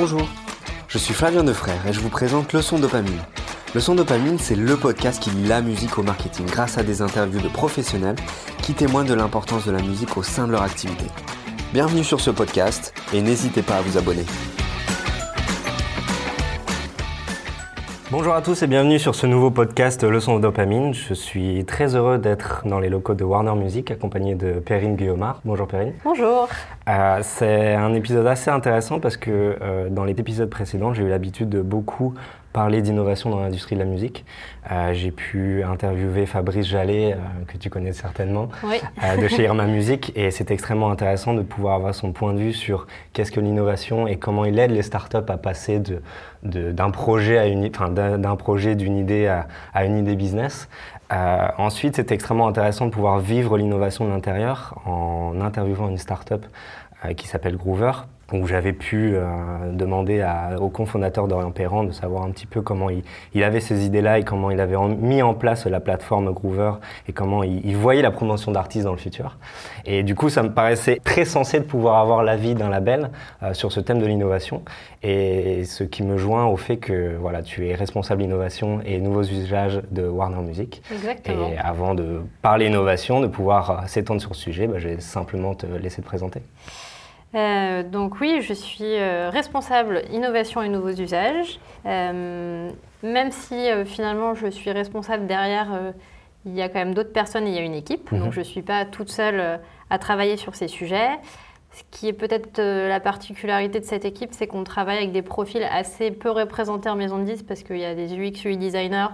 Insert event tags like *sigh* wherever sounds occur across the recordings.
Bonjour, je suis Flavien Defrère et je vous présente Leçon Dopamine. Leçon Dopamine, c'est le podcast qui lie la musique au marketing grâce à des interviews de professionnels qui témoignent de l'importance de la musique au sein de leur activité. Bienvenue sur ce podcast et n'hésitez pas à vous abonner. Bonjour à tous et bienvenue sur ce nouveau podcast Leçon de dopamine. Je suis très heureux d'être dans les locaux de Warner Music accompagné de Perrine Guillaumard. Bonjour Perrine. Bonjour. Euh, c'est un épisode assez intéressant parce que euh, dans les épisodes précédents, j'ai eu l'habitude de beaucoup parler d'innovation dans l'industrie de la musique. Euh, j'ai pu interviewer Fabrice Jallet, euh, que tu connais certainement, euh, de chez Irma Music, et c'est extrêmement intéressant de pouvoir avoir son point de vue sur qu'est-ce que l'innovation et comment il aide les startups à passer de, d'un projet à une, enfin, d'un, projet d'une idée à, à, une idée business. ensuite, c'est extrêmement intéressant de pouvoir vivre l'innovation de l'intérieur en interviewant une startup qui s'appelle Groover où j'avais pu euh, demander à, au cofondateur d'Orient Perrand de savoir un petit peu comment il, avait ces idées-là et comment il avait mis en place la plateforme Groover et comment il, voyait la promotion d'artistes dans le futur. Et du coup, ça me paraissait très sensé de pouvoir avoir l'avis d'un label euh, sur ce thème de l'innovation. Et ce qui me joint au fait que voilà, tu es responsable innovation et nouveaux usages de Warner Music. Exactement. Et avant de parler innovation, de pouvoir euh, s'étendre sur ce sujet, bah, je vais simplement te laisser te présenter. Euh, donc oui, je suis euh, responsable innovation et nouveaux usages. Euh, même si finalement je suis responsable derrière, il y a quand même d'autres personnes et il y a une équipe. Donc mhm. je ne suis pas toute seule à travailler sur ces sujets. Ce qui est peut-être la particularité de cette équipe, c'est qu'on travaille avec des profils assez peu représentés en maison de disques parce qu'il y a des UX, UI designers,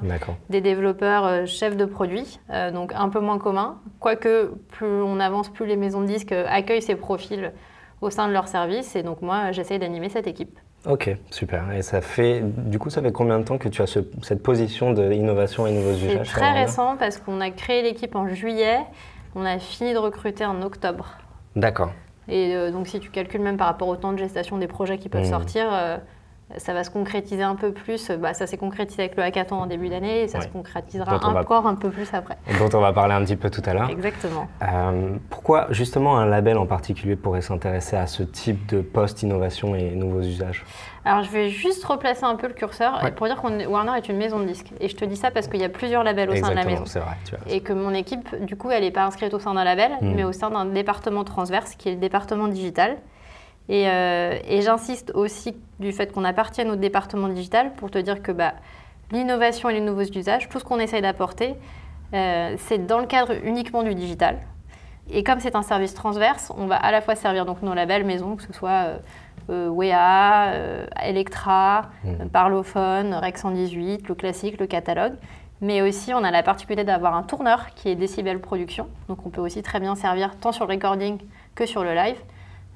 des développeurs, chefs de produits, donc un peu moins communs. Quoique plus on avance, plus les maisons de disques accueillent ces profils au sein de leur service. Et donc moi, j'essaye d'animer cette équipe. Ok, super. Et ça fait, du coup, ça fait combien de temps que tu as cette position d'innovation et nouveaux usages C'est très récent parce qu'on a créé l'équipe en juillet. On a fini de recruter en octobre. D'accord. Et euh, donc, si tu calcules même par rapport au temps de gestation des projets qui peuvent mmh. sortir, euh, ça va se concrétiser un peu plus. Bah, ça s'est concrétisé avec le hackathon en début d'année et ça se concrétisera encore un peu plus après. Dont on va parler un petit peu tout à l'heure. Exactement. Euh, pourquoi justement un label en particulier pourrait s'intéresser à ce type de post-innovation et nouveaux usages? Alors, je vais juste replacer un peu le curseur pour dire que Warner est une maison de disques. Et je te dis ça parce qu'il y a plusieurs labels au sein de la maison. Vrai, et que mon équipe, du coup, elle n'est pas inscrite au sein d'un label, hmm. mais au sein d'un département transverse qui est le département digital. Euh, et, j'insiste aussi du fait qu'on appartienne au département digital pour te dire que bah, l'innovation et les nouveaux usages, tout ce qu'on essaye d'apporter, euh, c'est dans le cadre uniquement du digital. Et comme c'est un service transverse, on va à la fois servir donc nos labels maison, que ce soit euh, WEA, Electra, mmh. Parlophone, Rec 118, le classique, le catalogue. Mais aussi, on a la particularité d'avoir un tourneur qui est Decibel Production. Donc, on peut aussi très bien servir tant sur le recording que sur le live.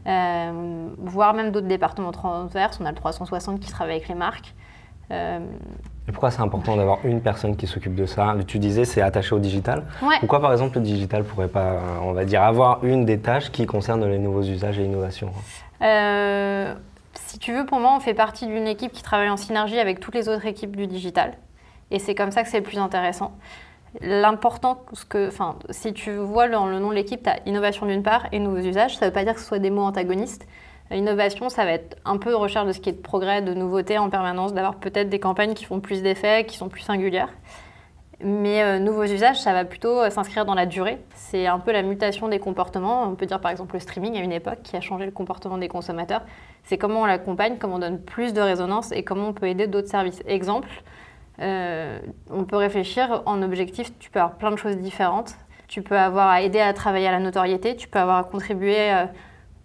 Euh, voire même d'autres départements transverses. On a le 360 qui travaille avec les marques. Euh, et pourquoi c'est important d'avoir une personne qui s'occupe de ça Tu disais c'est attaché au digital. Pourquoi par exemple le digital pourrait pas, on va dire, avoir une des tâches qui concerne les nouveaux usages et l'innovation euh, Si tu veux, pour moi, on fait partie d'une équipe qui travaille en synergie avec toutes les autres équipes du digital. Et c'est comme ça que c'est le plus intéressant. L'important, si tu vois dans le nom de l'équipe, tu as innovation d'une part et nouveaux usages. Ça ne veut pas dire que ce soit des mots antagonistes. L'innovation, ça va être un peu recherche de ce qui est de progrès, de nouveauté en permanence, d'avoir peut-être des campagnes qui font plus d'effets, qui sont plus singulières. Mais euh, nouveaux usages, ça va plutôt euh, s'inscrire dans la durée. C'est un peu la mutation des comportements. On peut dire par exemple le streaming à une époque qui a changé le comportement des consommateurs. C'est comment on l'accompagne, comment on donne plus de résonance et comment on peut aider d'autres services. Exemple, euh, on peut réfléchir en objectif, tu peux avoir plein de choses différentes. Tu peux avoir à aider à travailler à la notoriété, tu peux avoir à contribuer euh,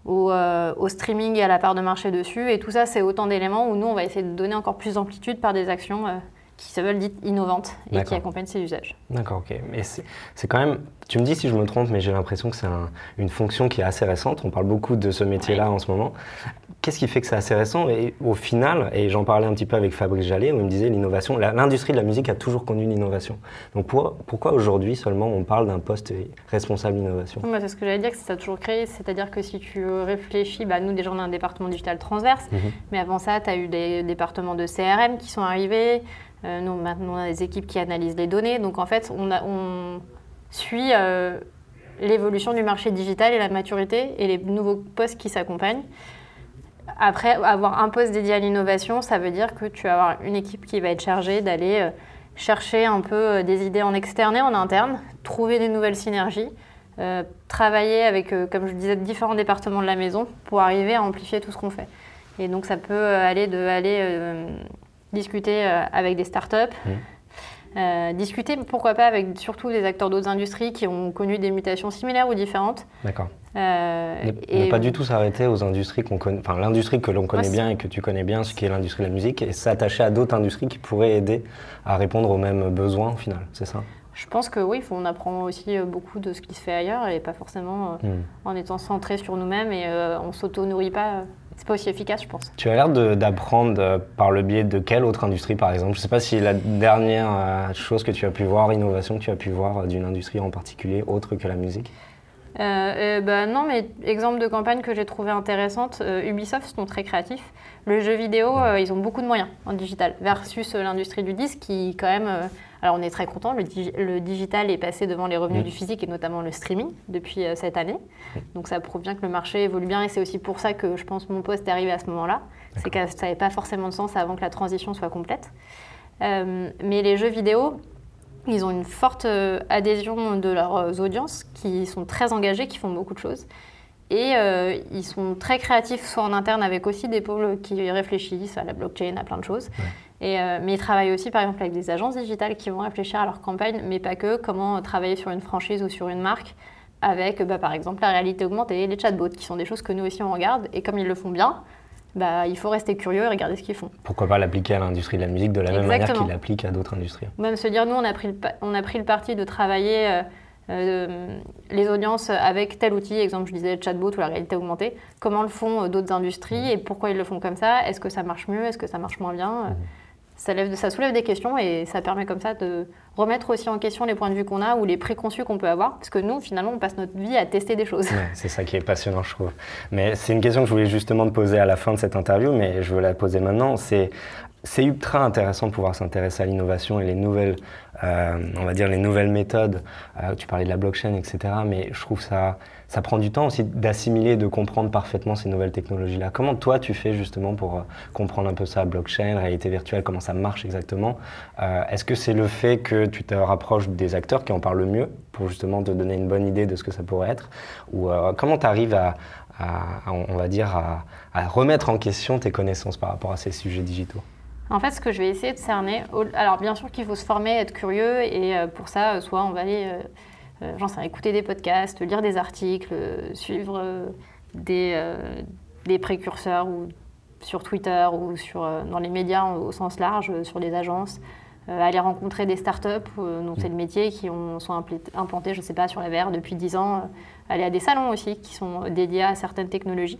euh, au, streaming et à la part de marché dessus. Et tout ça, c'est autant d'éléments où nous, on va essayer de donner encore plus d'amplitude par des actions qui se veulent dites innovantes et qui accompagnent ces usages. D'accord, ok. Mais c'est quand même, tu me dis si je me trompe, mais j'ai l'impression que c'est une fonction qui est assez récente. On parle beaucoup de ce métier-là en ce moment. Qu'est-ce qui fait que c'est assez récent? Et au final, et j'en parlais un petit peu avec Fabrice Jallet, où il me disait l'innovation, l'industrie de la musique a toujours connu l'innovation. Donc pourquoi, aujourd'hui seulement on parle d'un poste responsable d'innovation? C'est ce que j'allais dire, que ça a toujours créé. C'est-à-dire que si tu réfléchis, bah, nous déjà on a un département digital transverse, mhm. mais avant ça, tu as eu des départements de CRM qui sont arrivés. Euh, nous, maintenant, on a des équipes qui analysent les données. Donc, en fait, on, suit euh, l'évolution du marché digital et la maturité et les nouveaux postes qui s'accompagnent. Après, avoir un poste dédié à l'innovation, ça veut dire que tu vas avoir une équipe qui va être chargée d'aller euh, chercher un peu des idées en externe et en interne, trouver des nouvelles synergies, travailler avec, comme je disais, différents départements de la maison pour arriver à amplifier tout ce qu'on fait. Et donc ça peut aller de aller discuter avec des startups, mmh. Euh, discuter, pourquoi pas, avec surtout des acteurs d'autres industries qui ont connu des mutations similaires ou différentes. D'accord. Euh, ne, pas du tout s'arrêter aux industries qu'on connaît, enfin l'industrie que l'on connaît bien et que tu connais bien, ce qui est l'industrie de la musique, et s'attacher à d'autres industries qui pourraient aider à répondre aux mêmes besoins au final, c'est ça? Je pense que oui, on apprend aussi euh, beaucoup de ce qui se fait ailleurs et pas forcément hmm. en étant centré sur nous-mêmes et on s'auto-nourrit pas c'est pas aussi efficace, je pense. Tu as l'air d'apprendre euh, par le biais de quelle autre industrie, par exemple? Je ne sais pas si la dernière euh, chose que tu as pu voir, innovation que tu as pu voir euh, d'une industrie en particulier, autre que la musique? Euh, bah non, mais exemple de campagne que j'ai trouvé intéressante, Ubisoft sont très créatifs. Le jeu vidéo, ils ont beaucoup de moyens en digital, versus l'industrie du disque qui quand même alors on est très content, le, digital est passé devant les revenus mm. du physique et notamment le streaming depuis euh, cette année. Mm. Donc ça prouve bien que le marché évolue bien et c'est aussi pour ça que je pense mon poste est arrivé à ce moment-là. C'est que ça n'avait pas forcément de sens avant que la transition soit complète. Euh, mais les jeux vidéo, ils ont une forte euh, adhésion de leurs audiences qui sont très engagées, qui font beaucoup de choses. Et ils sont très créatifs, soit en interne avec aussi des pôles qui réfléchissent à la blockchain, à plein de choses. Euh, mais ils travaillent aussi, par exemple, avec des agences digitales qui vont réfléchir à leur campagne, mais pas que, comment travailler sur une franchise ou sur une marque avec, bah, par exemple, la réalité augmentée, les chatbots, qui sont des choses que nous aussi on regarde. Et comme ils le font bien, bah, il faut rester curieux et regarder ce qu'ils font. Pourquoi pas l'appliquer à l'industrie de la musique de la même manière qu'ils l'appliquent à d'autres industries. Même se dire, nous, on a pris le, on a pris le parti de travailler euh, euh, les audiences avec tel outil, exemple, je disais le chatbot ou la réalité augmentée, comment le font d'autres industries et pourquoi ils le font comme ça? Est-ce que ça marche mieux? Est-ce que ça marche moins bien? Mmh ça, lève, ça soulève des questions et ça permet comme ça de remettre aussi en question les points de vue qu'on a ou les préconçus qu'on peut avoir. Parce que nous, finalement, on passe notre vie à tester des choses. c'est ça qui est passionnant, je trouve. Mais c'est une question que je voulais justement te poser à la fin de cette interview, mais je veux la poser maintenant. C'est c'est ultra intéressant de pouvoir s'intéresser à l'innovation et les nouvelles, euh, on va dire les nouvelles méthodes. Euh, tu parlais de la blockchain, etc. Mais je trouve ça ça prend du temps aussi d'assimiler, de comprendre parfaitement ces nouvelles technologies-là. Comment toi tu fais justement pour euh, comprendre un peu ça, blockchain, réalité virtuelle, comment ça marche exactement? Euh, Est-ce que c'est le fait que tu te rapproches des acteurs qui en parlent le mieux pour justement te donner une bonne idée de ce que ça pourrait être? Ou euh, comment tu arrives à, on va dire, à, remettre en question tes connaissances par rapport à ces sujets digitaux? En fait, ce que je vais essayer de cerner, alors bien sûr qu'il faut se former, être curieux, et pour ça, soit on va aller j'en sais écouter des podcasts, lire des articles, euh, suivre euh, des, des, précurseurs ou sur Twitter ou sur, dans les médias au sens large, sur les agences, aller rencontrer des startups dont c'est le métier, qui ont, sont implantés, je ne sais pas, sur la VR depuis 10 ans, aller à des salons aussi qui sont dédiés à certaines technologies.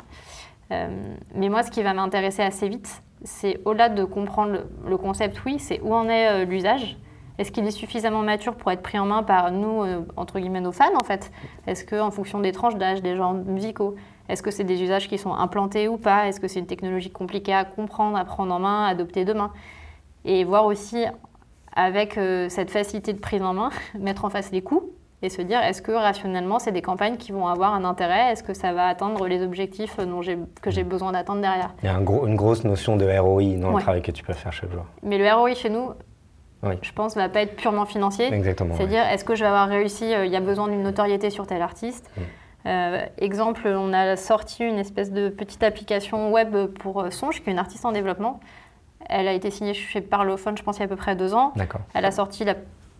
mais moi, ce qui va m'intéresser assez vite, c'est au-delà de comprendre le concept, oui, c'est où en est l'usage est-ce qu'il est suffisamment mature pour être pris en main par nous, euh, entre guillemets, nos fans, en fait? Est-ce qu'en fonction des tranches d'âge, des genres musicaux, est-ce que c'est des usages qui sont implantés ou pas? Est-ce que c'est une technologie compliquée à comprendre, à prendre en main, à adopter demain? Et voir aussi, avec euh, cette facilité de prise en main, *laughs* mettre en face les coûts et se dire est-ce que rationnellement, c'est des campagnes qui vont avoir un intérêt? Est-ce que ça va atteindre les objectifs dont que j'ai besoin d'attendre derrière? Il y a une grosse notion de ROI dans le travail que tu peux faire chaque jour. Mais le ROI chez nous, je pense, ne va pas être purement financier. Exactement. C'est-à-dire, est-ce que je vais avoir réussi euh, Il y a besoin d'une notoriété sur tel artiste. Mm. Euh, exemple, on a sorti une espèce de petite application web pour euh, Songe, qui est une artiste en développement. Elle a été signée chez Parlophone, je pense, il y a à peu près deux ans. D'accord. Elle a sorti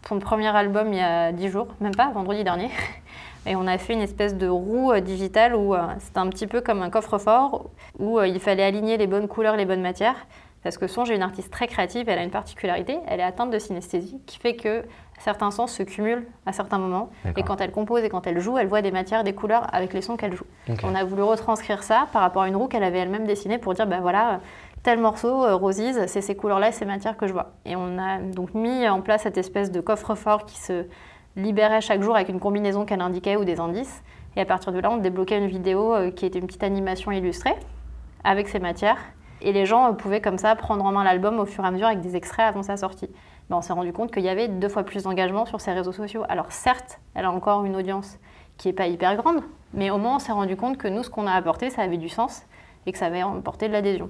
son premier album il y a dix jours, même pas, vendredi dernier. *laughs* Et on a fait une espèce de roue digitale où c'était un petit peu comme un coffre-fort, où il fallait aligner les bonnes couleurs, les bonnes matières. Parce que Songe est une artiste très créative, elle a une particularité, elle est atteinte de synesthésie, qui fait que certains sens se cumulent à certains moments. Et quand elle compose et quand elle joue, elle voit des matières, des couleurs avec les sons qu'elle joue. On a voulu retranscrire ça par rapport à une roue qu'elle avait elle-même dessinée pour dire, ben voilà, tel morceau, euh, c'est ces couleurs-là et ces matières que je vois. Et on a donc mis en place cette espèce de coffre-fort qui se libérait chaque jour avec une combinaison qu'elle indiquait ou des indices. Et à partir de là, on débloquait une vidéo euh, qui était une petite animation illustrée avec ces matières et les gens pouvaient comme ça prendre en main l'album au fur et à mesure avec des extraits avant sa sortie. Ben, on s'est rendu compte qu'il y avait deux fois plus d'engagement sur ses réseaux sociaux. Alors certes, elle a encore une audience qui n'est pas hyper grande, mais au moins on s'est rendu compte que nous, ce qu'on a apporté, ça avait du sens et que ça avait emporté de l'adhésion.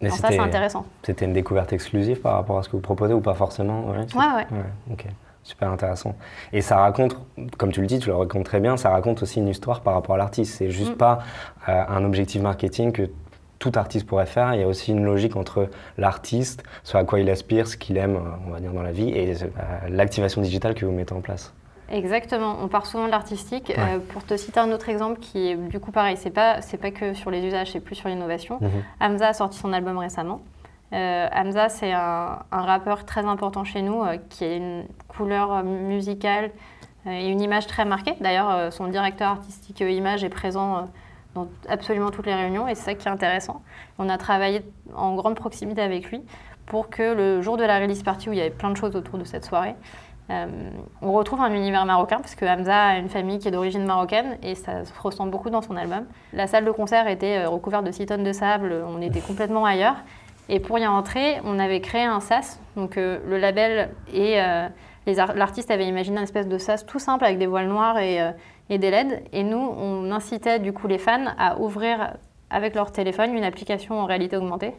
Alors ça, c'est c'était- intéressant. C'était une découverte exclusive par rapport à ce que vous proposez ou pas forcément Ouais, Ouais, ouais. ok. Super intéressant. Et ça raconte, comme tu le dis, tu le racontes très bien, ça raconte aussi une histoire par rapport à l'artiste. C'est juste Mm. pas euh, un objectif marketing que tout artiste pourrait faire. Il y a aussi une logique entre l'artiste, ce à quoi il aspire, ce qu'il aime, euh, on va dire, dans la vie, et euh, l'activation digitale que vous mettez en place. Exactement, on part souvent de l'artistique. Ouais. Euh, pour te citer un autre exemple qui est du coup pareil, c'est pas, c'est pas que sur les usages, c'est plus sur l'innovation. Mhm. Hamza a sorti son album récemment. Euh, Hamza, c'est un, un rappeur très important chez nous euh, qui a une couleur musicale et une image très marquée. D'ailleurs, son directeur artistique image est présent dans absolument toutes les réunions et c'est ça qui est intéressant. On a travaillé en grande proximité avec lui pour que le jour de la release party où il y avait plein de choses autour de cette soirée, euh, on retrouve un univers marocain parce que Hamza a une famille qui est d'origine marocaine et ça se ressent beaucoup dans son album. La salle de concert était euh, recouverte de 6 tonnes de sable, on était complètement ailleurs. Et pour y entrer, on avait créé un sas. Donc euh, le label et l'artiste avait imaginé un espèce de sas tout simple avec des voiles noires et, et des LED. Et nous, on incitait du coup les fans à ouvrir avec leur téléphone une application en réalité augmentée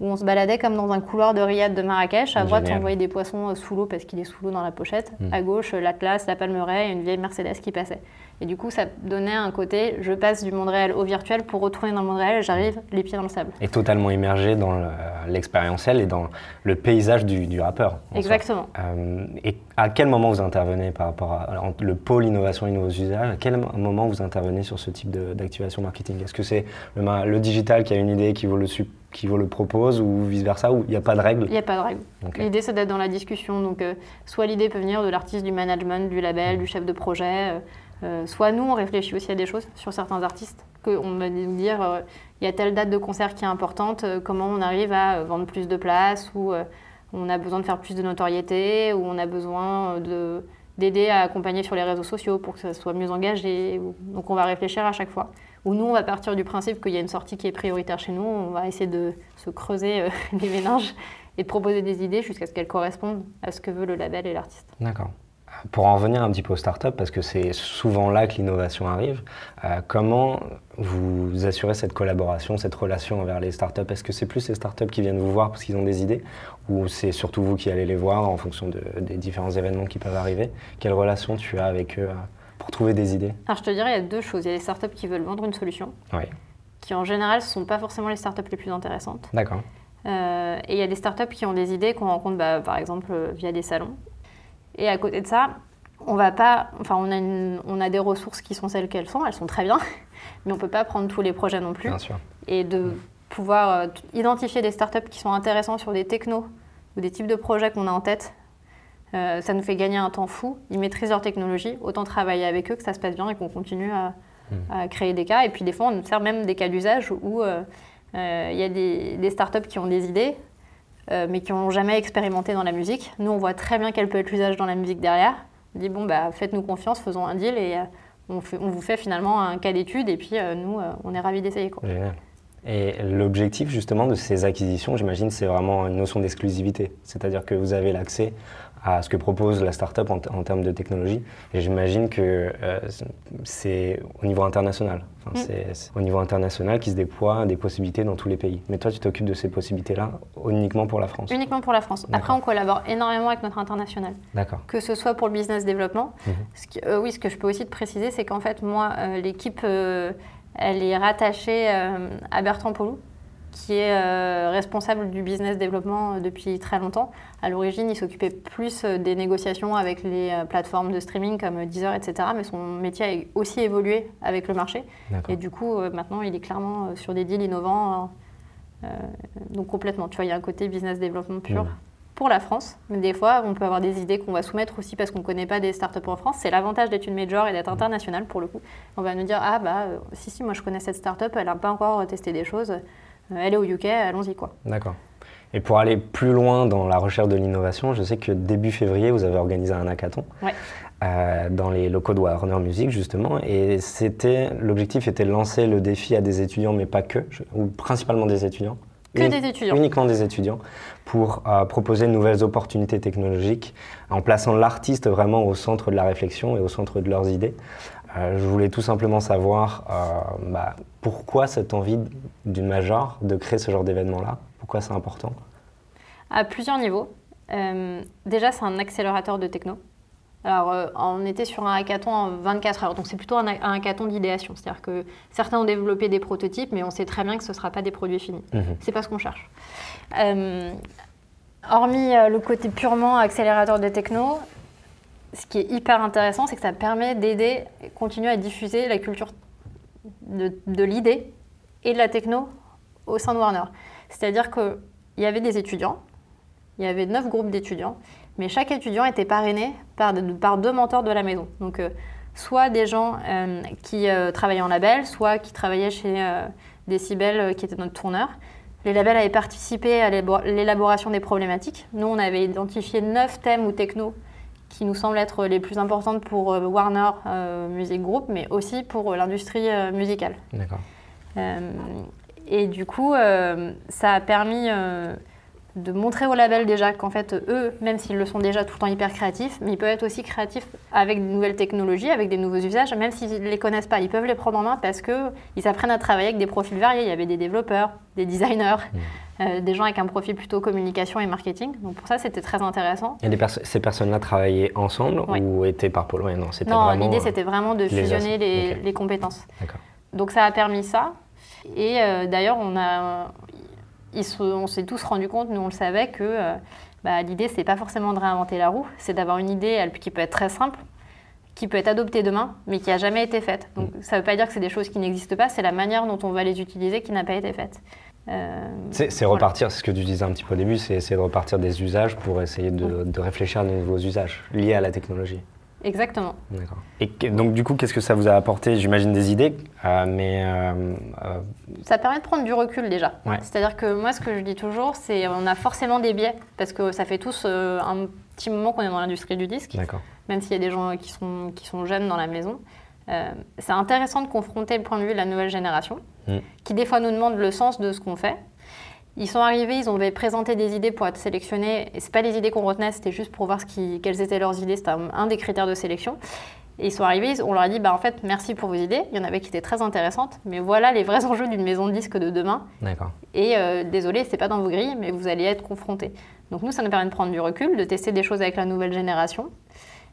où on se baladait comme dans un couloir de Riyad de Marrakech. À droite, Génial. on voyait des poissons euh, sous l'eau parce qu'il est sous l'eau dans la pochette. Mm. À gauche, euh, l'Atlas, la Palmeraie et une vieille Mercedes qui passait. Et du coup, ça donnait un côté, je passe du monde réel au virtuel pour retourner dans le monde réel, j'arrive les pieds dans le sable. Et totalement immergé dans le- l'expérientiel et dans le paysage du, du rappeur. Exactement. Euh, et à quel moment vous intervenez par rapport à alors, le pôle innovation et nouveaux usages À quel moment vous intervenez sur ce type d'activation marketing? Est-ce que c'est le, digital qui a une idée qui vous le, qui vous le propose ou vice versa ou il n'y a pas de règle Il n'y a pas de règle. Ok. L'idée, c'est d'être dans la discussion. Donc, euh, soit l'idée peut venir de l'artiste, du management, du label, du chef de projet. euh, euh, soit nous, on réfléchit aussi à des choses sur certains artistes. Qu'on va nous dire, euh, il y a telle date de concert qui est importante, euh, comment on arrive à vendre plus de places, ou on a besoin de faire plus de notoriété, ou on a besoin de d'aider à accompagner sur les réseaux sociaux pour que ça soit mieux engagé. Donc on va réfléchir à chaque fois. Ou nous, on va partir du principe qu'il y a une sortie qui est prioritaire chez nous, on va essayer de se creuser *laughs* les méninges et de proposer des idées jusqu'à ce qu'elles correspondent à ce que veut le label et l'artiste. D'accord. Pour en revenir un petit peu aux startups, parce que c'est souvent là que l'innovation arrive, euh, comment vous assurez cette collaboration, cette relation envers les startups? Est-ce que c'est plus les startups qui viennent vous voir parce qu'ils ont des idées? Ou c'est surtout vous qui allez les voir en fonction de- des différents événements qui peuvent arriver? Quelle relation tu as avec eux euh, pour trouver des idées? Alors je te dirais, il y a deux choses. Il y a les startups qui veulent vendre une solution, Oui, qui en général ne sont pas forcément les startups les plus intéressantes. d'accord. Euh, et il y a des startups qui ont des idées qu'on rencontre bah, par exemple via des salons. Et à côté de ça, on va pas, enfin on a, une- on a des ressources qui sont celles qu'elles sont, elles sont très bien, *laughs* mais on peut pas prendre tous les projets non plus. Bien sûr. Et de pouvoir euh, identifier des startups qui sont intéressants sur des technos ou des types de projets qu'on a en tête, euh, ça nous fait gagner un temps fou. Ils maîtrisent leur technologie, autant travailler avec eux que ça se passe bien et qu'on continue à, à créer des cas. Et puis des fois, on observe même des cas d'usage où euh, euh, il y a des, des startups qui ont des idées, euh, mais qui n'ont jamais expérimenté dans la musique. Nous, on voit très bien quel peut être l'usage dans la musique derrière. On dit, bon, bah, faites-nous confiance, faisons un deal et euh, on, vous fait finalement un cas d'étude et puis euh, nous, on est ravis d'essayer. Génial. Et l'objectif justement de ces acquisitions, j'imagine, c'est vraiment une notion d'exclusivité. C'est-à-dire que vous avez l'accès à ce que propose la startup en, en termes de technologie. Et j'imagine que euh, c'est au niveau international. Enfin, Mm. c'est- au niveau international qui se déploient des possibilités dans tous les pays. Mais toi, tu t'occupes de ces possibilités-là uniquement pour la France. Uniquement pour la France. Après, on collabore énormément avec notre international. D'accord. que ce soit pour le business développement. Mhm. Ce qui- euh, oui, ce que je peux aussi te préciser, c'est qu'en fait, moi, euh, l'équipe, elle est rattachée à Bertrand Polou, qui est euh, responsable du business développement euh, depuis très longtemps. À l'origine, il s'occupait plus euh, des négociations avec les plateformes de streaming comme Deezer, etc. Mais son métier a aussi évolué avec le marché. Et du coup, maintenant, il est clairement sur des deals innovants. euh, euh, donc complètement, tu vois, il y a un côté business développement pur Mhm. pour la France. Mais des fois, on peut avoir des idées qu'on va soumettre aussi parce qu'on ne connaît pas des startups en France. C'est l'avantage d'être une major et d'être international pour le coup. On va nous dire, ah bah, si, si, moi je connais cette startup, elle n'a pas encore testé des choses. Euh, elle est au UK, allons-y quoi. D'accord. Et pour aller plus loin dans la recherche de l'innovation, je sais que début février, vous avez organisé un hackathon Ouais. euh, dans les locaux de Warner Music, justement. Et c'était, l'objectif était de lancer le défi à des étudiants, mais pas que, je- ou principalement des étudiants. Que des étudiants. Uniquement des étudiants, pour euh, proposer de nouvelles opportunités technologiques en plaçant l'artiste vraiment au centre de la réflexion et au centre de leurs idées. Euh, je voulais tout simplement savoir bah, pourquoi cette envie d'une major de créer ce genre d'événement-là? Pourquoi c'est important? À plusieurs niveaux. déjà, c'est un accélérateur de techno. Alors, on était sur un hackathon en 24 heures, donc c'est plutôt un, hackathon d'idéation. C'est-à-dire que certains ont développé des prototypes, mais on sait très bien que ce ne sera pas des produits finis. Ce mhm. C'est pas ce qu'on cherche. hormis le côté purement accélérateur de techno, ce qui est hyper intéressant, c'est que ça permet d'aider, continuer à diffuser la culture de, l'idée et de la techno au sein de Warner. C'est-à-dire qu'il y avait des étudiants, il y avait neuf groupes d'étudiants, mais chaque étudiant était parrainé par, deux mentors de la maison. Donc, euh, soit des gens euh, qui euh, travaillaient en label, soit qui travaillaient chez Decibel, qui était notre tourneur. Les labels avaient participé à l'élaboration des problématiques. Nous, on avait identifié neuf thèmes ou technos qui nous semblent être les plus importantes pour euh, Warner euh, Music Group, mais aussi pour euh, l'industrie musicale. D'accord. et du coup, ça a permis de montrer au label déjà qu'en fait, eux, même s'ils le sont déjà tout le temps hyper créatifs, mais ils peuvent être aussi créatifs avec de nouvelles technologies, avec des nouveaux usages, même s'ils ne les connaissent pas. Ils peuvent les prendre en main parce qu'ils apprennent à travailler avec des profils variés. Il y avait des développeurs, des designers, mmh. euh, des gens avec un profil plutôt communication et marketing. Donc pour ça, c'était très intéressant. Et ces personnes-là travaillaient ensemble ou étaient par pôle Non, non l'idée, euh, c'était vraiment de fusionner les, les, compétences. Donc ça a permis ça. Et euh, d'ailleurs, on a, on s'est tous rendu compte, nous on le savait, que euh, bah, l'idée, c'est pas forcément de réinventer la roue, c'est d'avoir une idée qui peut être très simple, qui peut être adoptée demain, mais qui n'a jamais été faite. Donc mm. ça ne veut pas dire que c'est des choses qui n'existent pas, c'est la manière dont on va les utiliser qui n'a pas été faite. Euh, c'est repartir, c'est ce que tu disais un petit peu au début, c'est essayer de repartir des usages pour essayer de, de réfléchir à de nouveaux usages liés à la technologie. Exactement. D'accord. Et donc, du coup, qu'est-ce que ça vous a apporté? J'imagine des idées, euh, mais. Euh, euh, ça permet de prendre du recul déjà. C'est-à-dire que moi, ce que je dis toujours, c'est on a forcément des biais, parce que ça fait tous un petit moment qu'on est dans l'industrie du disque, même s'il y a des gens qui sont, qui sont jeunes dans la maison. c'est intéressant de confronter le point de vue de la nouvelle génération, mm. qui des fois nous demande le sens de ce qu'on fait, ils sont arrivés, ils ont présenté des idées pour être sélectionnés. C'est pas les idées qu'on retenait, c'était juste pour voir ce qui, quelles étaient leurs idées. C'était un, des critères de sélection. Et ils sont arrivés, on leur a dit, bah, en fait, merci pour vos idées. Il y en avait qui étaient très intéressantes, mais voilà les vrais enjeux d'une maison de disques de demain. D'accord. Et euh, désolé, c'est pas dans vos grilles, mais vous allez être confrontés. Donc nous, ça nous permet de prendre du recul, de tester des choses avec la nouvelle génération.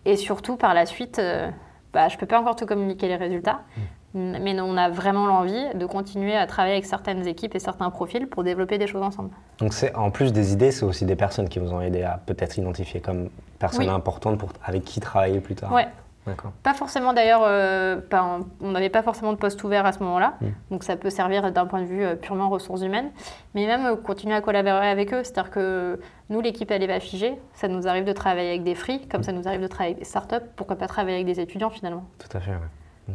Et surtout, par la suite, euh, bah, je peux pas encore te communiquer les résultats, mmh. Mais on a vraiment l'envie de continuer à travailler avec certaines équipes et certains profils pour développer des choses ensemble. Donc c'est en plus des idées, c'est aussi des personnes qui vous ont aidé à peut-être identifier comme personnes importantes pour, avec qui travailler plus tard. Ouais. D'accord. Pas forcément d'ailleurs, euh, on n'avait pas forcément de poste ouvert à ce moment-là, hmm. donc ça peut servir d'un point de vue euh, purement ressources humaines, mais même euh, continuer à collaborer avec eux, c'est-à-dire que nous l'équipe elle est pas figée, ça nous arrive de travailler avec des free, comme hmm. ça nous arrive de travailler avec des startups, pourquoi pas travailler avec des étudiants finalement? Tout à fait, ouais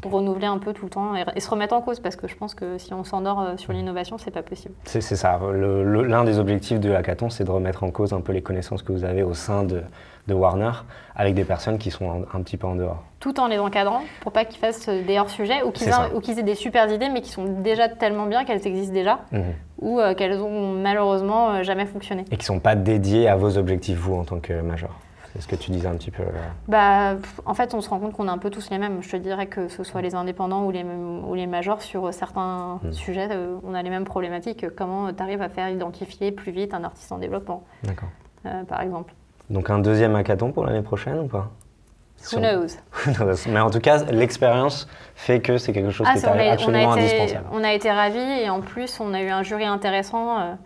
pour renouveler un peu tout le temps et, se remettre en cause parce que je pense que si on s'endort euh, sur l'innovation, c'est pas possible. C'est ça. L'un des objectifs de hackathon, c'est de remettre en cause un peu les connaissances que vous avez au sein de, Warner avec des personnes qui sont un, petit peu en dehors. Tout en les encadrant pour pas qu'ils fassent des hors-sujets ou qu'ils aient des super idées mais qui sont déjà tellement bien qu'elles existent déjà mhm. ou euh, qu'elles ont malheureusement euh, jamais fonctionné. Et qui sont pas dédiées à vos objectifs vous en tant que major. C'est ce que tu disais un petit peu. Bah, en fait, on se rend compte qu'on est un peu tous les mêmes. Je te dirais que ce soit les indépendants ou les, ou les majors, sur certains hmm. sujets, euh, on a les mêmes problématiques. Comment tu arrives à faire identifier plus vite un artiste en développement D'accord. Euh, par exemple? Donc un deuxième hackathon pour l'année prochaine ou pas? Who *laughs* knows? Mais en tout cas, l'expérience fait que c'est quelque chose ah, qui est, absolument indispensable. On a été ravis et en plus, on a eu un jury intéressant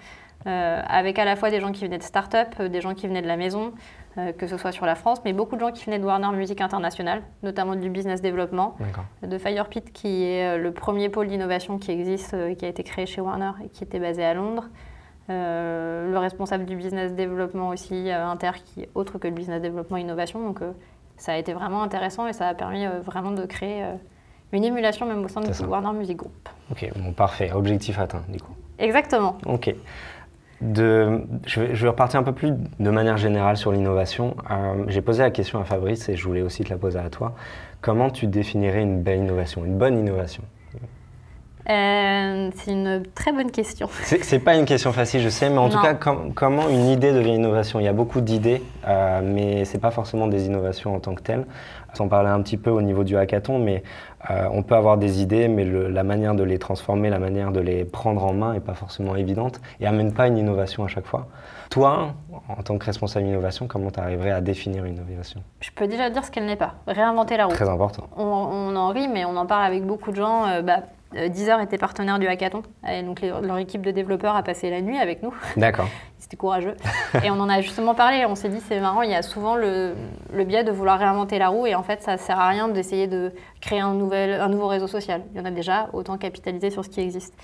euh, avec à la fois des gens qui venaient de start-up, des gens qui venaient de la maison, que ce soit sur la France, mais beaucoup de gens qui venaient de Warner Music International, notamment du business développement, de Firepit, qui est euh, le premier pôle d'innovation qui existe, euh, qui a été créé chez Warner et qui était basé à Londres. le responsable du business développement aussi inter, qui est autre que le business développement innovation. Donc ça a été vraiment intéressant et ça a permis vraiment de créer une émulation même au sein de Warner Music Group. Ok, bon, parfait. Objectif atteint, du coup. Exactement. Ok je, vais, repartir un peu plus de manière générale sur l'innovation. Euh, j'ai posé la question à Fabrice et je voulais aussi te la poser à toi. Comment tu définirais une belle innovation, une bonne innovation? Euh, c'est une très bonne question. *laughs* C'est pas une question facile, je sais, mais en tout cas, com- comment une idée devient innovation? Il y a beaucoup d'idées, euh, mais c'est pas forcément des innovations en tant que telles. On parlait un petit peu au niveau du hackathon, mais euh, on peut avoir des idées, mais le- la manière de les transformer, la manière de les prendre en main est pas forcément évidente et amène pas une innovation à chaque fois. Toi, en tant que responsable innovation, comment tu arriverais à définir une innovation? Je peux déjà dire ce qu'elle n'est pas. Réinventer la roue. Très important. On, on en rit, mais on en parle avec beaucoup de gens. Euh, bah, Deezer était partenaire du hackathon. Et donc les- leur équipe de développeurs a passé la nuit avec nous. D'accord. *laughs* C'était courageux. et on en a justement parlé. On s'est dit, c'est marrant, il y a souvent le, le biais de vouloir réinventer la roue. Et en fait, ça sert à rien d'essayer de créer un, nouvel, un nouveau réseau social. Il y en a déjà, autant capitaliser sur ce qui existe.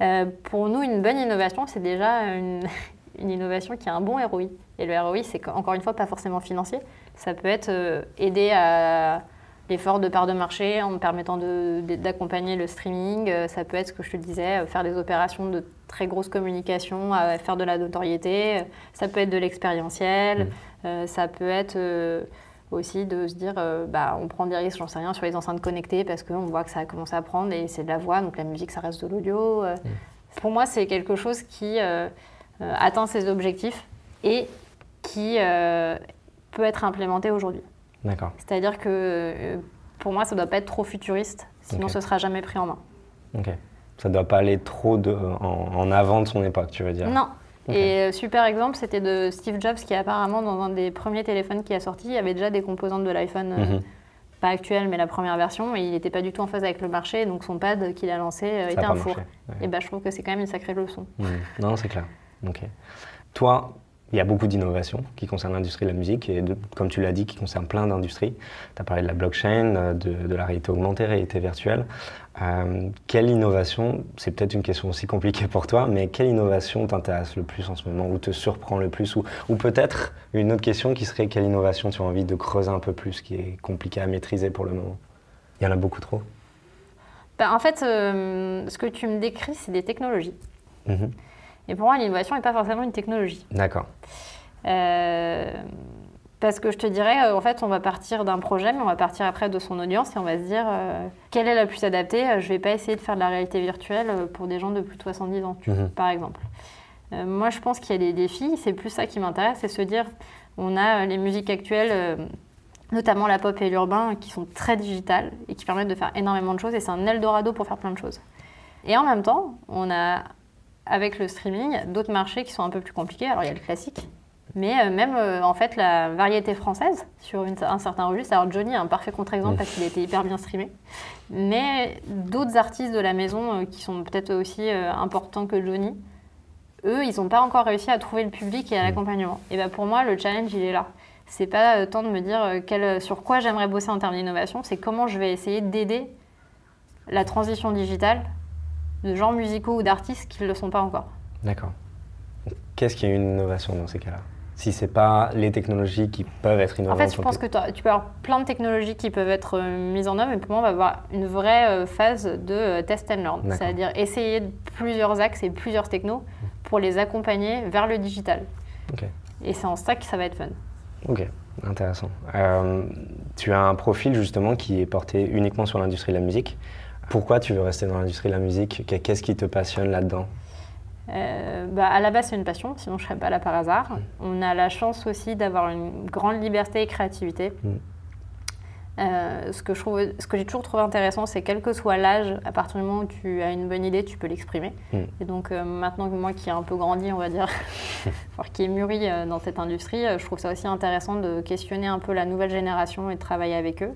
Euh, pour nous, une bonne innovation, c'est déjà une, *laughs* une innovation qui a un bon ROI. Et le ROI, c'est encore une fois pas forcément financier. Ça peut être euh, aider à l'effort de part de marché en permettant de- de- d'accompagner le streaming. Euh, Ça peut être ce que je te disais, euh, faire des opérations de très grosse communication, à faire de la notoriété. Euh, Ça peut être de l'expérientiel. Euh, ça peut être euh, aussi de se dire, euh, bah, on prend des risques, j'en sais rien, sur les enceintes connectées parce qu'on voit que ça a commencé à prendre et c'est de la voix, donc la musique, ça reste de l'audio. Euh, Pour moi, c'est quelque chose qui euh, euh, atteint ses objectifs et qui euh, peut être implémenté aujourd'hui. D'accord. C'est-à-dire que euh, pour moi, ça ne doit pas être trop futuriste, sinon ce sera jamais pris en main. Ok. Ça doit pas aller trop de, en, en avant de son époque, tu veux dire Non. Et euh, super exemple, c'était de Steve Jobs qui apparemment dans un des premiers téléphones qui a sorti, il y avait déjà des composantes de l'iPhone, euh, Mhm. pas actuel mais la première version, et il n'était pas du tout en phase avec le marché, donc son pad qu'il a lancé euh, a était un four. Ouais. Et ben je trouve que c'est quand même une sacrée leçon. Mhm. Non, c'est clair. Ok. Toi, il y a beaucoup d'innovations qui concernent l'industrie de la musique et, de- comme tu l'as dit, qui concernent plein d'industries. Tu as parlé de la blockchain, euh, de, de la réalité augmentée, réalité virtuelle. Euh, quelle innovation, c'est peut-être une question aussi compliquée pour toi, mais quelle innovation t'intéresse le plus en ce moment ou te surprend le plus Ou, ou peut-être une autre question qui serait quelle innovation tu as envie de creuser un peu plus, qui est compliquée à maîtriser pour le moment? Il y en a beaucoup trop Ben, en fait, euh, ce que tu me décris, c'est des technologies. Mhm. Et pour moi, l'innovation n'est pas forcément une technologie. D'accord. Euh, parce que je te dirais, euh, en fait, on va partir d'un projet, mais on va partir après de son audience et on va se dire euh, quelle est la plus adaptée? Je ne vais pas essayer de faire de la réalité virtuelle pour des gens de plus de 70 ans, Mhm. par exemple. Euh, moi, je pense qu'il y a des défis. C'est plus ça qui m'intéresse, c'est se dire, on a les musiques actuelles, notamment la pop et l'urbain, qui sont très digitales et qui permettent de faire énormément de choses. Et c'est un Eldorado pour faire plein de choses. Et en même temps, on a, avec le streaming, d'autres marchés qui sont un peu plus compliqués. Alors, il y a le classique, mais euh, même euh, en fait la variété française sur une- un certain registre. Alors Johnny est un parfait contre-exemple Mm. parce qu'il était hyper bien streamé. Mais d'autres artistes de la maison euh, qui sont peut-être aussi importants que Johnny, eux, ils n'ont pas encore réussi à trouver le public et à Mm. l'accompagnement. Et ben pour moi, le challenge, il est là. C'est pas tant de me dire quel- sur quoi j'aimerais bosser en termes d'innovation, c'est comment je vais essayer d'aider la transition digitale de genres musicaux ou d'artistes qui ne le sont pas encore. D'accord. Qu'est-ce qui est une innovation dans ces cas-là? Si c'est pas les technologies qui peuvent être En innovantes. fait, je pense que tu peux avoir plein de technologies qui peuvent être euh, mises en œuvre, mais pour moi, on va avoir une vraie euh, phase de euh, test and learn. C'est-à-dire essayer de plusieurs axes et plusieurs technos pour les accompagner vers le digital. Et c'est en ça que ça va être fun. Ok, intéressant. Tu as un profil justement qui est porté uniquement sur l'industrie de la musique. Pourquoi tu veux rester dans l'industrie de la musique? Qu'est- Qu'est-ce qui te passionne là-dedans? Euh, bah, à la base, c'est une passion, sinon je ne serais pas là par hasard. On a la chance aussi d'avoir une grande liberté et créativité. Mm. Euh, ce que je trouve, ce que j'ai toujours trouvé intéressant, c'est quel que soit l'âge, à partir du moment où tu as une bonne idée, tu peux l'exprimer. Mm. Et donc euh, maintenant que moi qui ai un peu grandi, on va dire, *laughs* voire qui est mûri euh, dans cette industrie, euh, je trouve ça aussi intéressant de questionner un peu la nouvelle génération et de travailler avec eux.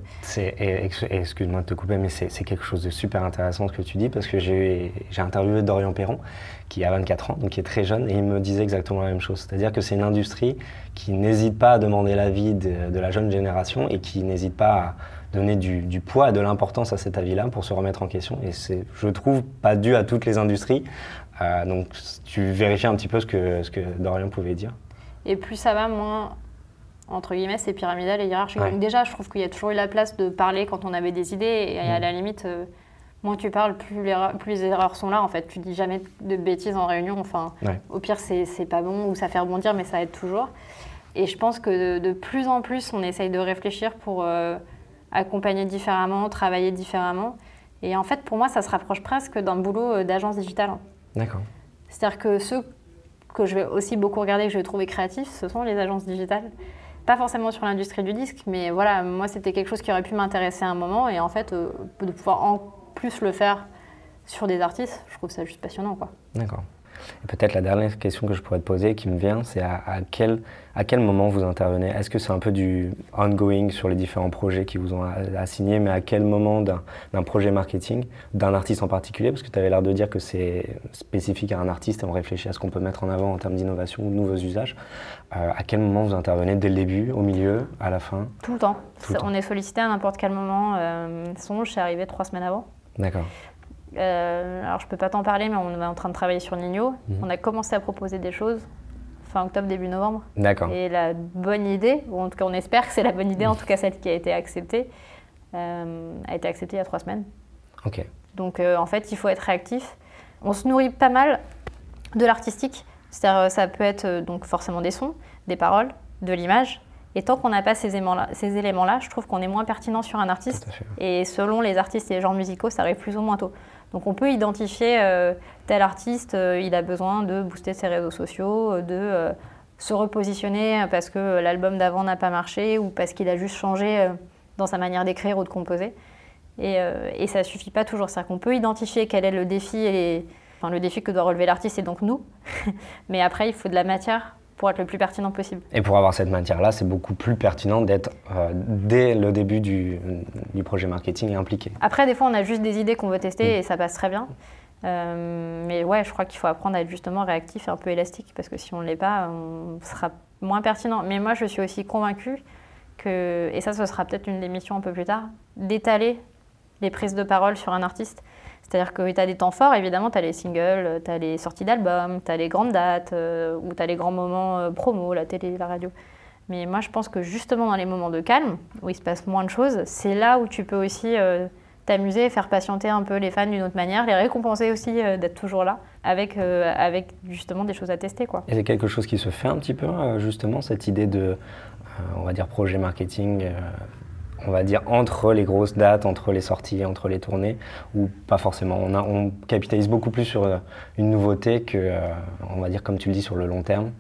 Excuse-moi de te couper, mais c'est, quelque chose de super intéressant ce que tu dis parce que j'ai interviewé Dorian Perron qui a 24 ans, donc qui est très jeune, et il me disait exactement la même chose. C'est-à-dire que c'est une industrie qui n'hésite pas à demander l'avis de, de la jeune génération et qui n'hésite pas à donner du, du poids et de l'importance à cet avis-là pour se remettre en question. Et c'est, je trouve, pas dû à toutes les industries. Euh, donc tu vérifies un petit peu ce que, ce que Dorian pouvait dire. Et plus ça va, moins, entre guillemets, c'est pyramidal et hiérarchique. Ouais. Donc déjà, je trouve qu'il y a toujours eu la place de parler quand on avait des idées. Et à la limite, euh, moins tu parles, plus les, erreurs- plus les erreurs sont là. En fait, tu dis jamais de bêtises en réunion. Enfin, Ouais. au pire, c'est pas bon ou ça fait rebondir, mais ça aide toujours. Et je pense que de, de plus en plus, on essaye de réfléchir pour euh, accompagner différemment, travailler différemment. Et en fait, pour moi, ça se rapproche presque d'un boulot d'agence digitale. D'accord. C'est-à-dire que ceux que je vais aussi beaucoup regarder, que je vais trouver créatifs, ce sont les agences digitales. Pas forcément sur l'industrie du disque, mais voilà, moi c'était quelque chose qui aurait pu m'intéresser à un moment et en fait, de pouvoir en plus le faire sur des artistes, je trouve ça juste passionnant. quoi. D'accord. Et peut-être la dernière question que je pourrais te poser, qui me vient, c'est à, quel, à quel moment vous intervenez? Est-ce que c'est un peu du ongoing sur les différents projets qui vous ont assignés, mais à quel moment d'un projet marketing, d'un artiste en particulier? Parce que tu avais l'air de dire que c'est spécifique à un artiste et on réfléchit à ce qu'on peut mettre en avant en termes d'innovation ou de nouveaux usages. Euh, à quel moment vous intervenez? Dès le début, au milieu, à la fin? Tout le temps. on est sollicité à n'importe quel moment. Euh, son, je suis arrivée trois semaines avant. D'accord. Euh, alors je peux pas t'en parler, mais on est en train de travailler sur Nino. Mhm. On a commencé à proposer des choses fin octobre, début novembre. D'accord. Et la bonne idée, ou en tout cas on espère que c'est la bonne idée, en tout cas celle qui a été acceptée, euh, a été acceptée il y a trois semaines. Ok. Donc euh, en fait il faut être réactif. On se nourrit pas mal de l'artistique, c'est-à-dire ça peut être donc forcément des sons, des paroles, de l'image. Et tant qu'on n'a pas ces éléments-là, ces éléments-là, je trouve qu'on est moins pertinent sur un artiste. Et selon les artistes et les genres musicaux, ça arrive plus ou moins tôt. Donc on peut identifier euh, tel artiste, euh, il a besoin de booster ses réseaux sociaux, euh, de se repositionner parce que l'album d'avant n'a pas marché ou parce qu'il a juste changé dans sa manière d'écrire ou de composer. Et, et ça ne suffit pas toujours. C'est-à-dire qu'on peut identifier quel est le défi, et enfin, le défi que doit relever l'artiste et donc nous. *laughs* Mais après, il faut de la matière pour être le plus pertinent possible. Et pour avoir cette matière-là, c'est beaucoup plus pertinent d'être euh, dès le début du, du, projet marketing impliqué. Après, des fois, on a juste des idées qu'on veut tester mm. et ça passe très bien. Euh, mais ouais, je crois qu'il faut apprendre à être justement réactif et un peu élastique parce que si on ne l'est pas, on sera moins pertinent. Mais moi, je suis aussi convaincue que, et ça, ce sera peut-être une des missions un peu plus tard, d'étaler les prises de parole sur un artiste. C'est-à-dire que tu as des temps forts, évidemment, tu as les singles, tu as les sorties d'albums, tu as les grandes dates, euh, ou tu as les grands moments euh, promo, la télé, la radio. Mais moi, je pense que justement dans les moments de calme, où il se passe moins de choses, c'est là où tu peux aussi euh, t'amuser, faire patienter un peu les fans d'une autre manière, les récompenser aussi d'être toujours là, avec, avec justement des choses à tester. Quoi. Et c'est quelque chose qui se fait un petit peu, justement, cette idée de, on va dire, projet marketing on va dire, entre les grosses dates, entre les sorties, entre les tournées, ou pas forcément. On, on capitalise beaucoup plus sur euh, une nouveauté que, euh, on va dire, comme tu le dis, sur le long terme.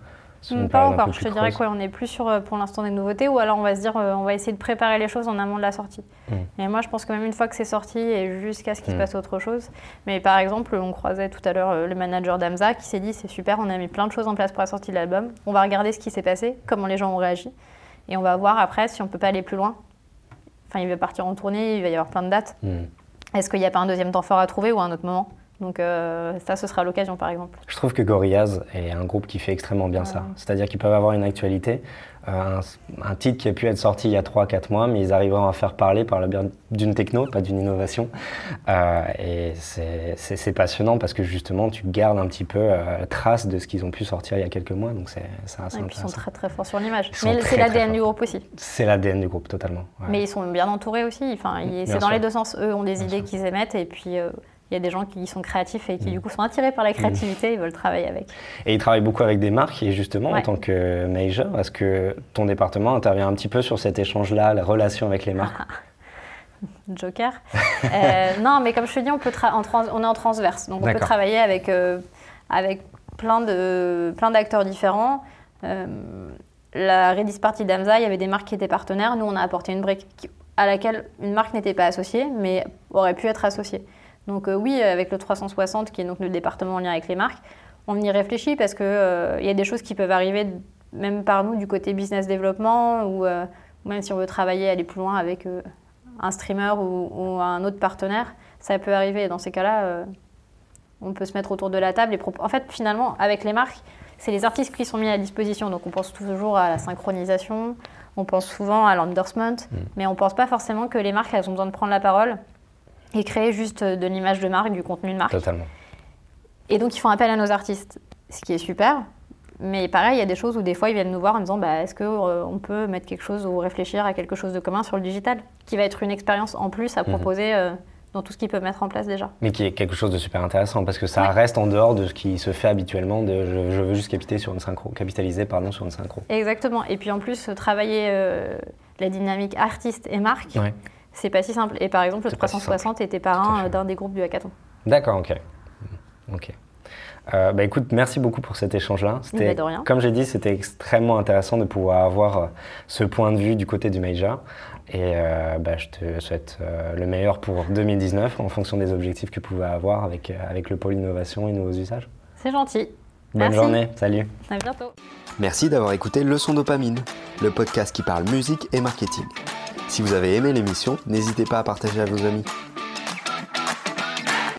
Hmm, pas encore, je te dirais qu'on est plus sur euh, pour l'instant des nouveautés ou alors on va se dire on va essayer de préparer les choses en amont de la sortie. Hmm. Et moi je pense que même une fois que c'est sorti et jusqu'à ce qu'il se hmm. passe autre chose. Mais par exemple, on croisait tout à l'heure le manager d'Amza qui s'est dit c'est super, on a mis plein de choses en place pour la sortie de l'album, on va regarder ce qui s'est passé, comment les gens ont réagi et on va voir après si on peut pas aller plus loin Enfin, il va partir en tournée, il va y avoir plein de dates. Hmm. Est-ce qu'il n'y a pas un deuxième temps fort à trouver ou un autre moment? Donc euh, ça, ce sera l'occasion par exemple. Je trouve que Gorillaz est un groupe qui fait extrêmement bien ça. C'est-à-dire qu'ils peuvent avoir une actualité, euh, un, titre qui a pu être sorti il y a 3-4 mois, mais ils arriveront à faire parler par le biais d'une techno, pas d'une innovation. Euh, et c'est passionnant parce que justement, tu gardes un petit peu trace de ce qu'ils ont pu sortir il y a quelques mois. Donc c'est assez Ils sont très très forts sur l'image. Mais c'est l'ADN du groupe aussi. C'est l'ADN du groupe, totalement. Mais ils sont bien entourés aussi. Enfin, c'est dans les deux sens. Eux ont des idées qu'ils émettent et puis il y a des gens qui sont créatifs et qui du mm. coup sont attirés par la mm. créativité et veulent travailler avec. Et ils travaillent beaucoup avec des marques et justement en tant que major, est-ce que ton département intervient un petit peu sur cet échange-là, la relation avec les marques *laughs* Joker. euh, non, mais comme je te dis, on, peut on est en transverse, donc on peut travailler avec, euh, avec plein d'acteurs plein différents. Euh, la Redis Party d'Amza, il y avait des marques qui étaient partenaires. Nous, on a apporté une brique à laquelle une marque n'était pas associée, mais aurait pu être associée. Donc euh, oui, avec le 360, qui est donc le département en lien avec les marques, on y réfléchit parce qu'il euh, y a des choses qui peuvent arriver même par nous du côté business développement ou, euh, même si on veut travailler, aller plus loin avec un streamer ou, un autre partenaire, ça peut arriver. Dans ces cas-là, on peut se mettre autour de la table et en fait finalement avec les marques, c'est les artistes qui sont mis à disposition. Donc on pense toujours à la synchronisation, on pense souvent à l'endorsement, mm. mais on ne pense pas forcément que les marques elles ont besoin de prendre la parole et créer juste de l'image de marque, du contenu de marque. Totalement. Et donc ils font appel à nos artistes, ce qui est super. Mais pareil, il y a des choses où des fois ils viennent nous voir en disant bah, est-ce qu'on euh, peut mettre quelque chose ou réfléchir à quelque chose de commun sur le digital, qui va être une expérience en plus à mhm. proposer euh, dans tout ce qu'ils peuvent mettre en place déjà. Mais qui est quelque chose de super intéressant parce que ça reste en dehors de ce qui se fait habituellement de je, veux juste capitaliser sur une synchro, capitaliser pardon, sur une synchro. Exactement. Et puis en plus, travailler euh, la dynamique artiste et marque C'est pas si simple. Et par exemple, le C'est pas si 360 était parrain d'un des groupes du hackathon. D'accord, ok. Ok. Euh, bah écoute, merci beaucoup pour cet échange-là. De rien. comme j'ai dit, c'était extrêmement intéressant de pouvoir avoir euh, ce point de vue du côté du major. Et euh, bah, je te souhaite euh, le meilleur pour 2019 en fonction des objectifs que tu pouvais avoir avec, avec le pôle innovation et nouveaux usages. C'est gentil. Bonne Merci. journée, salut. À bientôt. Merci d'avoir écouté Leçon Dopamine, le podcast qui parle musique et marketing. Si vous avez aimé l'émission, n'hésitez pas à partager à vos amis.